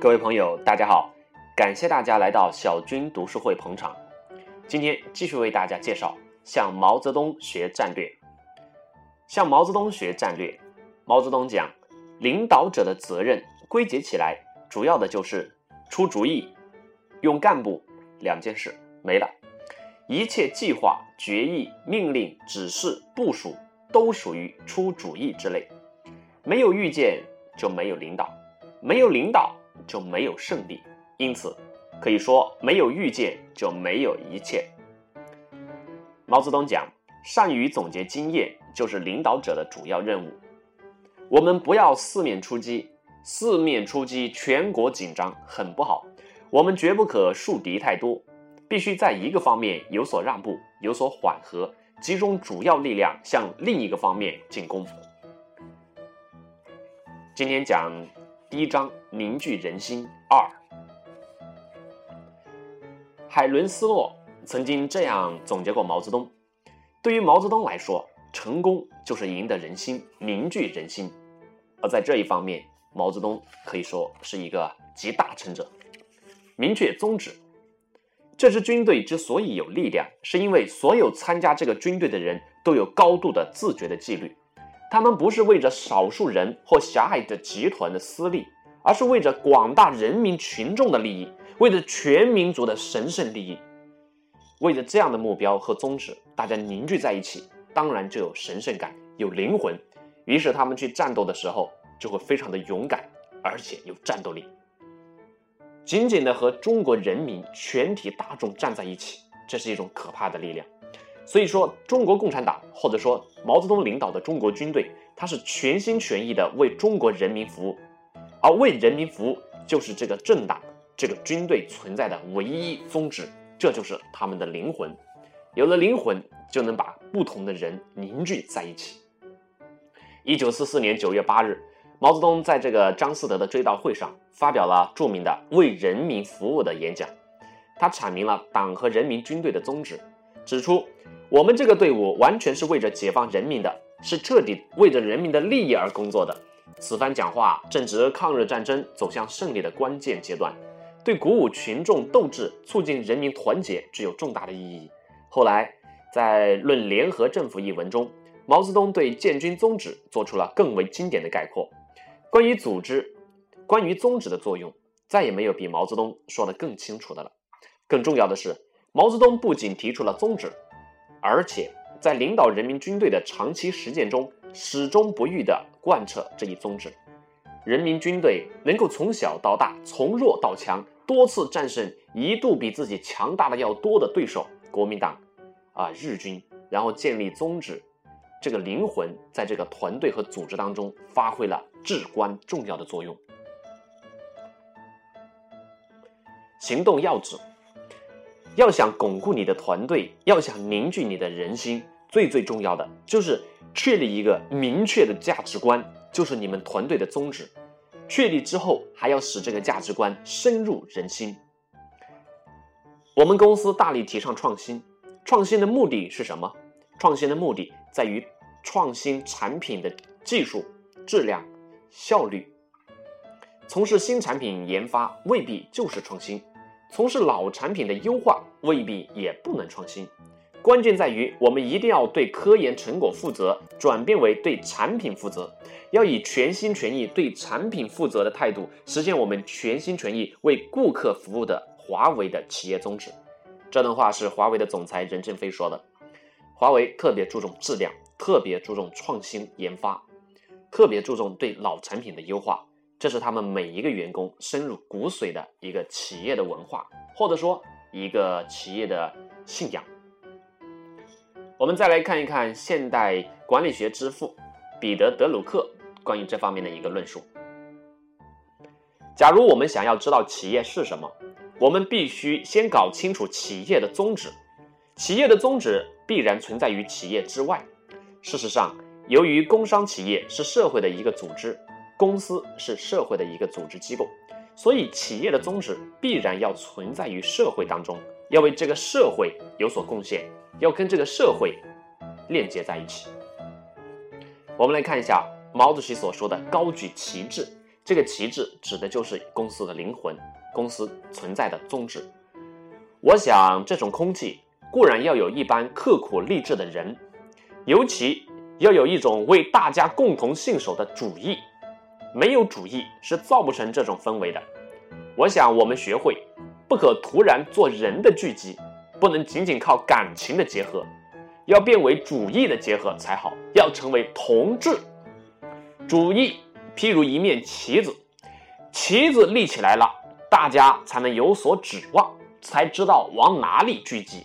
各位朋友，大家好，感谢大家来到小军读书会捧场。今天继续为大家介绍向毛泽东学战略。向毛泽东学战略，毛泽东讲，领导者的责任归结起来，主要的就是出主意、用干部两件事没了。一切计划、决议、命令、指示、部署都属于出主意之类。没有预见就没有领导，没有领导就没有胜利。因此，可以说没有预见就没有一切。毛泽东讲，善于总结经验就是领导者的主要任务。我们不要四面出击，四面出击，全国紧张，很不好。我们绝不可树敌太多。必须在一个方面有所让步，有所缓和，集中主要力量向另一个方面进攻。今天讲第一章凝聚人心二。海伦斯诺曾经这样总结过毛泽东：对于毛泽东来说，成功就是赢得人心，凝聚人心。而在这一方面，毛泽东可以说是一个集大成者。明确宗旨。这支军队之所以有力量，是因为所有参加这个军队的人都有高度的自觉的纪律。他们不是为着少数人或狭隘的集团的私利，而是为着广大人民群众的利益，为着全民族的神圣利益。为着这样的目标和宗旨，大家凝聚在一起，当然就有神圣感，有灵魂。于是他们去战斗的时候，就会非常的勇敢，而且有战斗力。紧紧的和中国人民全体大众站在一起，这是一种可怕的力量。所以说，中国共产党或者说毛泽东领导的中国军队，他是全心全意的为中国人民服务，而为人民服务就是这个政党、这个军队存在的唯一宗旨，这就是他们的灵魂。有了灵魂，就能把不同的人凝聚在一起。一九四四年九月八日。毛泽东在这个张思德的追悼会上发表了著名的“为人民服务”的演讲，他阐明了党和人民军队的宗旨，指出我们这个队伍完全是为着解放人民的，是彻底为着人民的利益而工作的。此番讲话正值抗日战争走向胜利的关键阶段，对鼓舞群众斗志、促进人民团结具有重大的意义。后来，在《论联合政府》一文中，毛泽东对建军宗旨做出了更为经典的概括。关于组织，关于宗旨的作用，再也没有比毛泽东说的更清楚的了。更重要的是，毛泽东不仅提出了宗旨，而且在领导人民军队的长期实践中，始终不渝地贯彻这一宗旨。人民军队能够从小到大，从弱到强，多次战胜一度比自己强大的要多的对手——国民党，啊，日军，然后建立宗旨。这个灵魂在这个团队和组织当中发挥了至关重要的作用。行动要旨：要想巩固你的团队，要想凝聚你的人心，最最重要的就是确立一个明确的价值观，就是你们团队的宗旨。确立之后，还要使这个价值观深入人心。我们公司大力提倡创新，创新的目的是什么？创新的目的。在于创新产品的技术、质量、效率。从事新产品研发未必就是创新，从事老产品的优化未必也不能创新。关键在于我们一定要对科研成果负责，转变为对产品负责，要以全心全意对产品负责的态度，实现我们全心全意为顾客服务的华为的企业宗旨。这段话是华为的总裁任正非说的。华为特别注重质量，特别注重创新研发，特别注重对老产品的优化，这是他们每一个员工深入骨髓的一个企业的文化，或者说一个企业的信仰。我们再来看一看现代管理学之父彼得·德鲁克关于这方面的一个论述。假如我们想要知道企业是什么，我们必须先搞清楚企业的宗旨。企业的宗旨。必然存在于企业之外。事实上，由于工商企业是社会的一个组织，公司是社会的一个组织机构，所以企业的宗旨必然要存在于社会当中，要为这个社会有所贡献，要跟这个社会链接在一起。我们来看一下毛主席所说的“高举旗帜”，这个旗帜指的就是公司的灵魂，公司存在的宗旨。我想，这种空气固然要有一般刻苦励志的人，尤其要有一种为大家共同信守的主义。没有主义是造不成这种氛围的。我想，我们学会不可突然做人的聚集，不能仅仅靠感情的结合，要变为主义的结合才好。要成为同志主义，譬如一面旗子，旗子立起来了，大家才能有所指望。才知道往哪里聚集。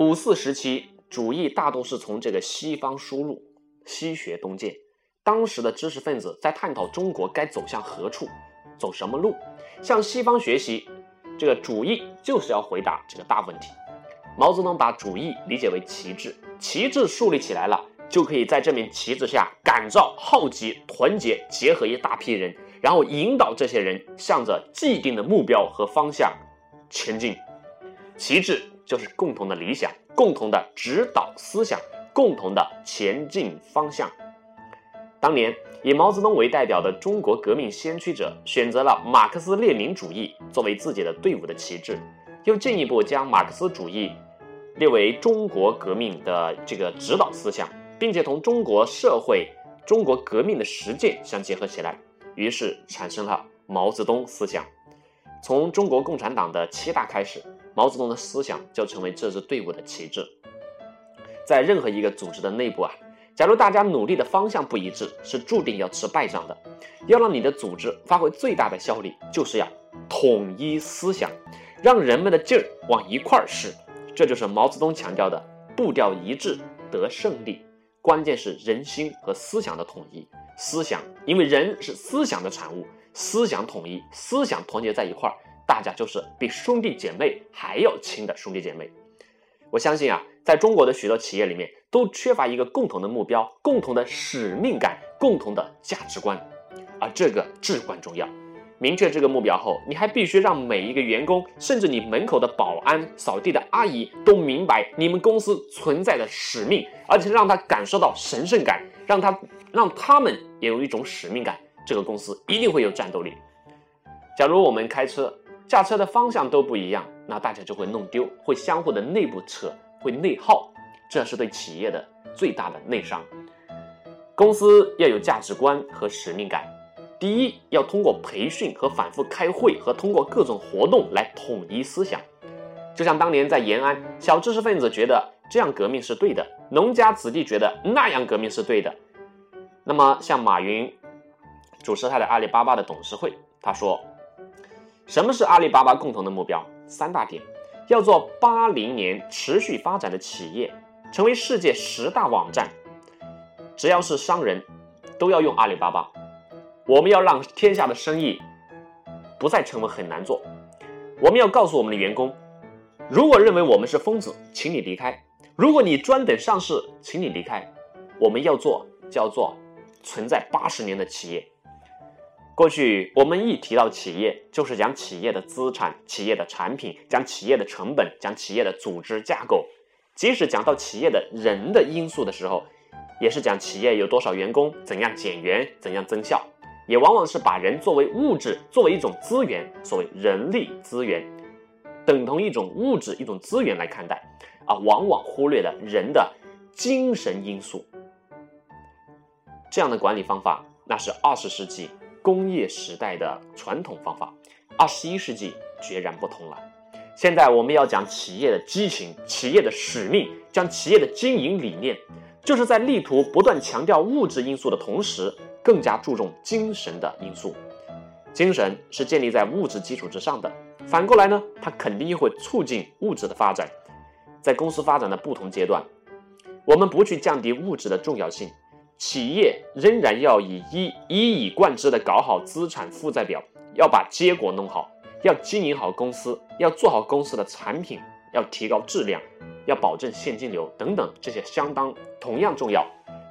五四时期，主义大多是从这个西方输入，西学东渐。当时的知识分子在探讨中国该走向何处，走什么路，向西方学习。这个主义就是要回答这个大问题。毛泽东把主义理解为旗帜，旗帜树立起来了，就可以在这面旗帜下感召、号集、团结、结合一大批人。然后引导这些人向着既定的目标和方向前进，旗帜就是共同的理想、共同的指导思想、共同的前进方向。当年以毛泽东为代表的中国革命先驱者选择了马克思列宁主义作为自己的队伍的旗帜，又进一步将马克思主义列为中国革命的这个指导思想，并且同中国社会、中国革命的实践相结合起来。于是产生了毛泽东思想。从中国共产党的七大开始，毛泽东的思想就成为这支队伍的旗帜。在任何一个组织的内部啊，假如大家努力的方向不一致，是注定要吃败仗的。要让你的组织发挥最大的效力，就是要统一思想，让人们的劲儿往一块儿使。这就是毛泽东强调的步调一致得胜利。关键是人心和思想的统一。思想，因为人是思想的产物，思想统一，思想团结在一块儿，大家就是比兄弟姐妹还要亲的兄弟姐妹。我相信啊，在中国的许多企业里面，都缺乏一个共同的目标、共同的使命感、共同的价值观，而这个至关重要。明确这个目标后，你还必须让每一个员工，甚至你门口的保安、扫地的阿姨都明白你们公司存在的使命，而且让他感受到神圣感，让他让他们。也有一种使命感，这个公司一定会有战斗力。假如我们开车驾车的方向都不一样，那大家就会弄丢，会相互的内部扯，会内耗，这是对企业的最大的内伤。公司要有价值观和使命感，第一要通过培训和反复开会，和通过各种活动来统一思想。就像当年在延安，小知识分子觉得这样革命是对的，农家子弟觉得那样革命是对的。那么，像马云主持他的阿里巴巴的董事会，他说：“什么是阿里巴巴共同的目标？三大点：要做八零年持续发展的企业，成为世界十大网站。只要是商人，都要用阿里巴巴。我们要让天下的生意不再成为很难做。我们要告诉我们的员工：如果认为我们是疯子，请你离开；如果你专等上市，请你离开。我们要做，叫做。”存在八十年的企业，过去我们一提到企业，就是讲企业的资产、企业的产品，讲企业的成本，讲企业的组织架构。即使讲到企业的人的因素的时候，也是讲企业有多少员工，怎样减员，怎样增效，也往往是把人作为物质，作为一种资源，所谓人力资源，等同一种物质、一种资源来看待，啊，往往忽略了人的精神因素。这样的管理方法，那是二十世纪工业时代的传统方法，二十一世纪决然不同了。现在我们要讲企业的激情、企业的使命，讲企业的经营理念，就是在力图不断强调物质因素的同时，更加注重精神的因素。精神是建立在物质基础之上的，反过来呢，它肯定又会促进物质的发展。在公司发展的不同阶段，我们不去降低物质的重要性。企业仍然要以一一以贯之的搞好资产负债表，要把结果弄好，要经营好公司，要做好公司的产品，要提高质量，要保证现金流等等，这些相当同样重要。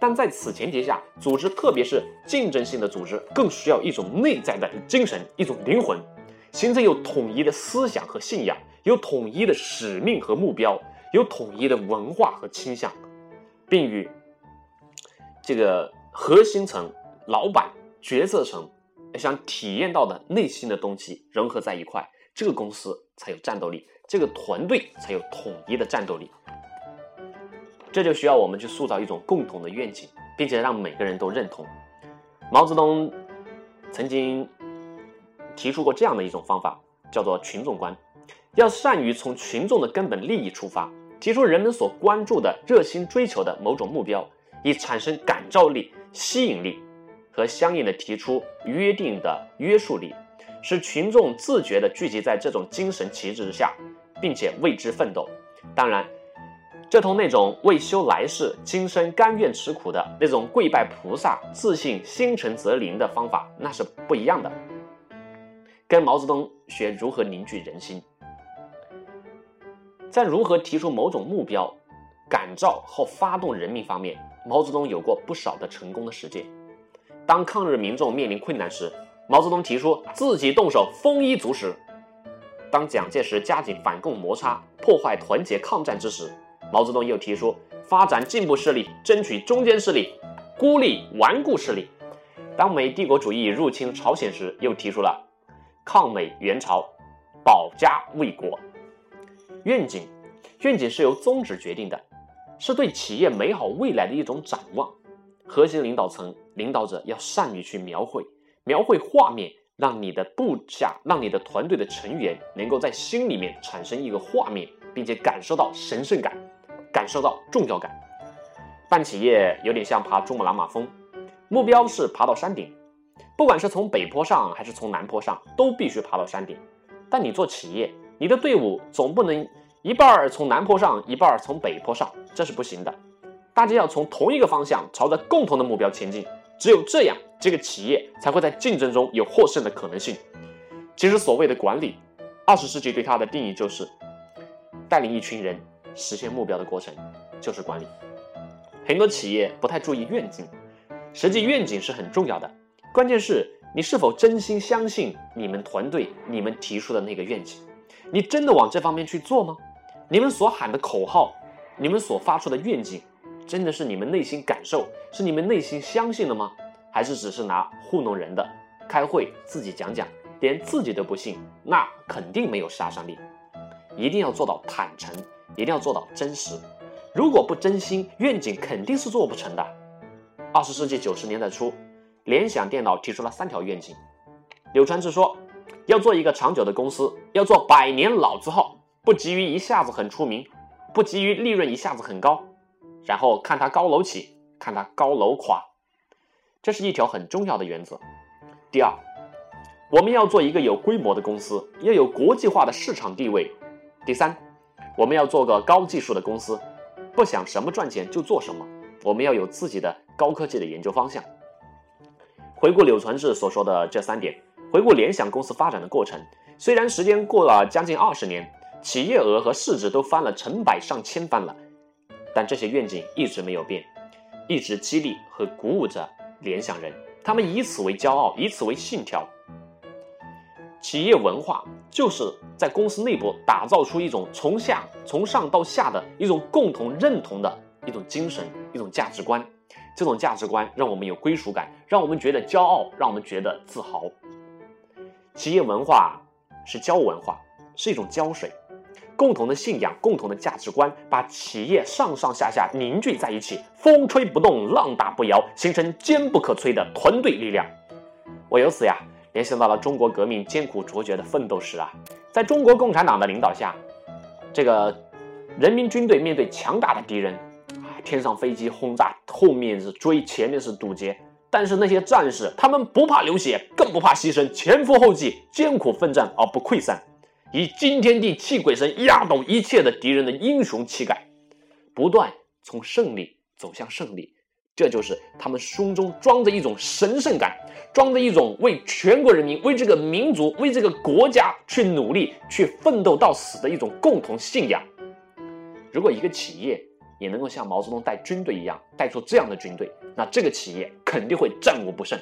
但在此前提下，组织特别是竞争性的组织，更需要一种内在的精神，一种灵魂，形成有统一的思想和信仰，有统一的使命和目标，有统一的文化和倾向，并与。这个核心层、老板决策层想体验到的内心的东西融合在一块，这个公司才有战斗力，这个团队才有统一的战斗力。这就需要我们去塑造一种共同的愿景，并且让每个人都认同。毛泽东曾经提出过这样的一种方法，叫做群众观，要善于从群众的根本利益出发，提出人们所关注的、热心追求的某种目标，以产生感召力、吸引力和相应的提出约定的约束力，使群众自觉地聚集在这种精神旗帜之下，并且为之奋斗。当然。这同那种为修来世、今生甘愿吃苦的那种跪拜菩萨、自信心诚则灵的方法，那是不一样的。跟毛泽东学如何凝聚人心，在如何提出某种目标、感召和发动人民方面，毛泽东有过不少的成功的实践。当抗日民众面临困难时，毛泽东提出自己动手丰衣足食；当蒋介石加紧反共摩擦、破坏团结抗战之时，毛泽东又提出发展进步势力，争取中间势力，孤立顽固势力。当美帝国主义入侵朝鲜时，又提出了抗美援朝、保家卫国。愿景，愿景是由宗旨决定的，是对企业美好未来的一种展望。核心领导层领导者要善于去描绘，描绘画面，让你的部下，让你的团队的成员能够在心里面产生一个画面，并且感受到神圣感。感受到重要感，办企业有点像爬珠穆朗玛峰，目标是爬到山顶，不管是从北坡上还是从南坡上，都必须爬到山顶。但你做企业，你的队伍总不能一半儿从南坡上，一半儿从北坡上，这是不行的。大家要从同一个方向，朝着共同的目标前进，只有这样，这个企业才会在竞争中有获胜的可能性。其实，所谓的管理，二十世纪对它的定义就是带领一群人。实现目标的过程就是管理。很多企业不太注意愿景，实际愿景是很重要的。关键是你是否真心相信你们团队、你们提出的那个愿景？你真的往这方面去做吗？你们所喊的口号，你们所发出的愿景，真的是你们内心感受，是你们内心相信的吗？还是只是拿糊弄人的？开会自己讲讲，连自己都不信，那肯定没有杀伤力。一定要做到坦诚。一定要做到真实，如果不真心，愿景肯定是做不成的。二十世纪九十年代初，联想电脑提出了三条愿景。柳传志说，要做一个长久的公司，要做百年老字号，不急于一下子很出名，不急于利润一下子很高，然后看它高楼起，看它高楼垮。这是一条很重要的原则。第二，我们要做一个有规模的公司，要有国际化的市场地位。第三。我们要做个高技术的公司，不想什么赚钱就做什么。我们要有自己的高科技的研究方向。回顾柳传志所说的这三点，回顾联想公司发展的过程，虽然时间过了将近二十年，企业额和市值都翻了成百上千番了，但这些愿景一直没有变，一直激励和鼓舞着联想人，他们以此为骄傲，以此为信条。企业文化就是在公司内部打造出一种从下从上到下的一种共同认同的一种精神、一种价值观。这种价值观让我们有归属感，让我们觉得骄傲，让我们觉得自豪。企业文化是胶文化，是一种胶水，共同的信仰、共同的价值观，把企业上上下下凝聚在一起，风吹不动，浪打不摇，形成坚不可摧的团队力量。我由此呀。联想到了中国革命艰苦卓绝的奋斗史啊，在中国共产党的领导下，这个人民军队面对强大的敌人啊，天上飞机轰炸，后面是追，前面是堵截，但是那些战士他们不怕流血，更不怕牺牲，前赴后继，艰苦奋战而不溃散，以惊天地泣鬼神，压倒一切的敌人的英雄气概，不断从胜利走向胜利。这就是他们胸中装着一种神圣感，装着一种为全国人民、为这个民族、为这个国家去努力、去奋斗到死的一种共同信仰。如果一个企业也能够像毛泽东带军队一样带出这样的军队，那这个企业肯定会战无不胜。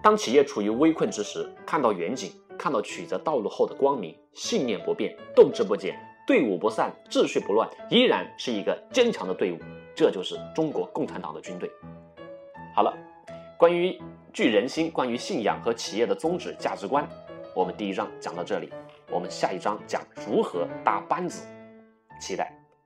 当企业处于危困之时，看到远景，看到曲折道路后的光明，信念不变，斗志不减，队伍不散，秩序不乱，依然是一个坚强的队伍。这就是中国共产党的军队。好了，关于聚人心，关于信仰和企业的宗旨价值观，我们第一章讲到这里，我们下一章讲如何搭班子，期待。